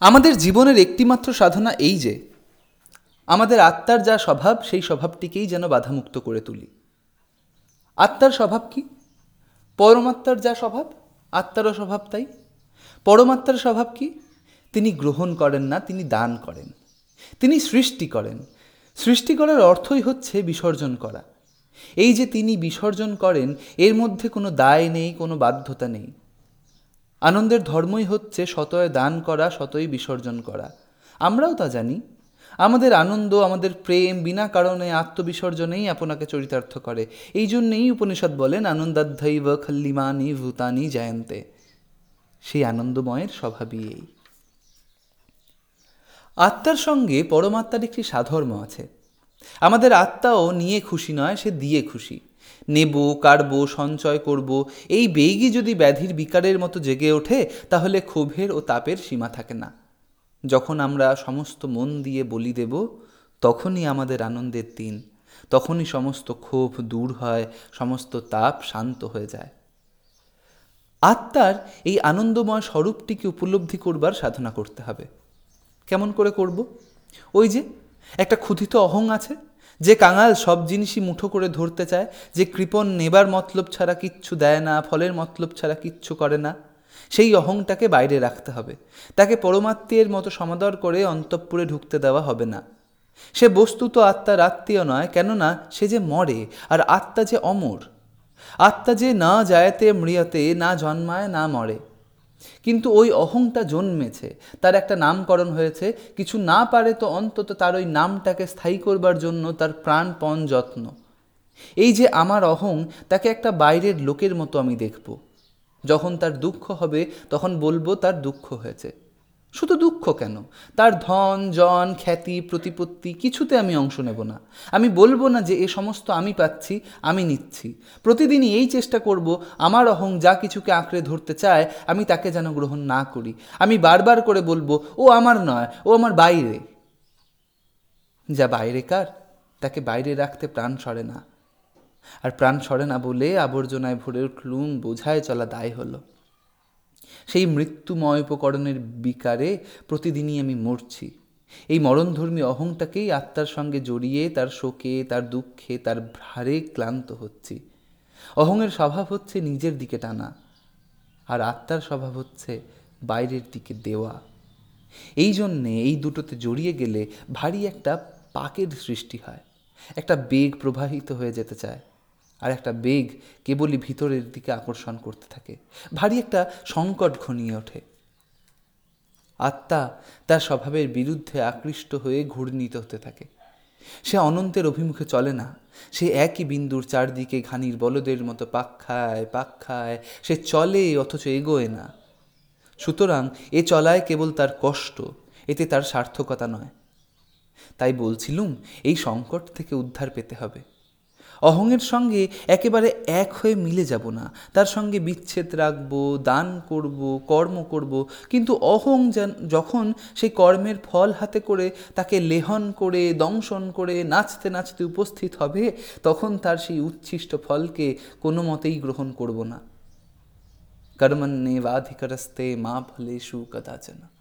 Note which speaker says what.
Speaker 1: আমাদের জীবনের একটিমাত্র সাধনা এই যে, আমাদের আত্মার যা স্বভাব, সেই স্বভাবটিকেই যেন বাধামুক্ত করে তুলি। আত্মার স্বভাব কি? পরমাত্মার যা স্বভাব, আত্মারও স্বভাব তাই। পরমাত্মার স্বভাব কি? তিনি গ্রহণ করেন না, তিনি দান করেন। তিনি সৃষ্টি করেন। সৃষ্টি করার অর্থই হচ্ছে বিসর্জন করা। এই যে তিনি বিসর্জন করেন, এর মধ্যে কোনো দায় নেই, কোনো বাধ্যতা নেই। আনন্দের ধর্মই হচ্ছে শতয় দান করা শতই বিসর্জন করা। আমরাও তা জানি। আমাদের আনন্দ, আমাদের প্রেম বিনা কারণে আত্মবিসর্জনেই আপনাকে চরিতার্থ করে। এই জন্যেই উপনিষদ বলেন আনন্দাধ্যাইব খল্লিমানি ভূতানি জয়ন্তে। সেই আনন্দময়ের স্বভাবই এই। আত্মার সঙ্গে পরমাত্মার একটি সাধর্ম আছে। আমাদের আত্মাও নিয়ে খুশি নয়, সে দিয়ে খুশি। নেব, কাড়ব, সঞ্চয় করব, এই বেগই যদি ব্যাধির বিকারের মতো জেগে ওঠে, তাহলে ক্ষোভের ও তাপের সীমা থাকে না। যখন আমরা সমস্ত মন দিয়ে বলি দেব, তখনই আমাদের আনন্দের দিন, তখনই সমস্ত ক্ষোভ দূর হয়, সমস্ত তাপ শান্ত হয়ে যায়। আত্মার এই আনন্দময় স্বরূপটিকে উপলব্ধি করবার সাধনা করতে হবে। কেমন করে করব? ওই যে, একটা ক্ষুধিত অহং আছে যে কাঙাল সব জিনিসই মুঠো করে ধরতে চায়, যে কৃপণ নেবার মতলব ছাড়া কিচ্ছু দেয় না, ফলের মতলব ছাড়া কিচ্ছু করে না, সেই অহংটাকে বাইরে রাখতে হবে। তাকে পরমাত্মীয়ের মতো সমাদর করে অন্তঃপুরে ঢুকতে দেওয়া হবে না। সে বস্তু তো আত্মার আত্মীয় নয়, কেননা সে যে মরে, আর আত্মা যে অমর। আত্মা যে না যায়তে মৃয়তে, না জন্মায়, না মরে। কিন্তু ওই অহংটা জন্মেছে। তার একটা নামকরণ হয়েছে। কিছু না পারে তো অন্তত তার ওই নামটাকে স্থায়ী করবার জন্য তার প্রাণপণ যত্ন। এই যে আমার অহং, তাকে একটা বাইরের লোকের মতো আমি দেখব। যখন তার দুঃখ হবে, তখন বলব তার দুঃখ হয়েছে। শুধু দুঃখ কেন? তার ধন, জন, খ্যাতি, প্রতিপত্তি কিছুতে আমি অংশ নেব না। আমি বলব না যে এ সমস্ত আমি পাচ্ছি, আমি নিচ্ছি। প্রতিদিনই এই চেষ্টা করব, আমার অহং যা কিছুকে আঁকড়ে ধরতে চায়, আমি তাকে যেন গ্রহণ না করি। আমি বারবার করে বলব, ও আমার নয়, ও আমার বাইরে। যা বাইরে কার? তাকে বাইরে রাখতে প্রাণ সরে না। আর প্রাণ সরে না বলে আবর্জনায় ভরে উঠলুম, বোঝায় চলা দায় হলো। সেই মৃত্যুময় উপকরণের বিকারে প্রতিদিনই আমি মরছি। এই মরণধর্মী অহংটাকেই আত্মার সঙ্গে জড়িয়ে তার শোকে, তার দুঃখে, তার ভারে ক্লান্ত হচ্ছি। অহংয়ের স্বভাব হচ্ছে নিজের দিকে টানা, আর আত্মার স্বভাব হচ্ছে বাইরের দিকে দেওয়া। এই জন্যে এই দুটোতে জড়িয়ে গেলে ভারী একটা পাকের সৃষ্টি হয়, একটা বেগ প্রবাহিত হয়ে যেতে চায়। আর একটা বেগ কেবলই ভিতরের দিকে আকর্ষণ করতে থাকে। ভারী একটা সংকট ঘনিয়ে ওঠে। আত্মা তার স্বভাবের বিরুদ্ধে আকৃষ্ট হয়ে ঘূর্ণিত হতে থাকে। সে অনন্তের অভিমুখে চলে না। সে একই বিন্দুর চারদিকে ঘানির বলদের মতো পাক খায় পাক খায়। সে চলে অথচ এগোয় না। সুতরাং এ চলায় কেবল তার কষ্ট, এতে তার সার্থকতা নয়। তাই বলছিলুম, এই সংকট থেকে উদ্ধার পেতে হবে। অহংয়ের সঙ্গে একেবারে এক হয়ে মিলে যাব না। তার সঙ্গে বিচ্ছেদ রাখব, দান করব, কর্ম করব। কিন্তু অহং যখন সেই কর্মের ফল হাতে করে তাকে লেহন করে, দংশন করে, নাচতে নাচতে উপস্থিত হবে, তখন তার সেই উচ্ছিষ্ট ফলকে কোনো মতেই গ্রহণ করব না। কর্মণ্যে বাধিকরস্তে মা ফলেশু কদাচনা।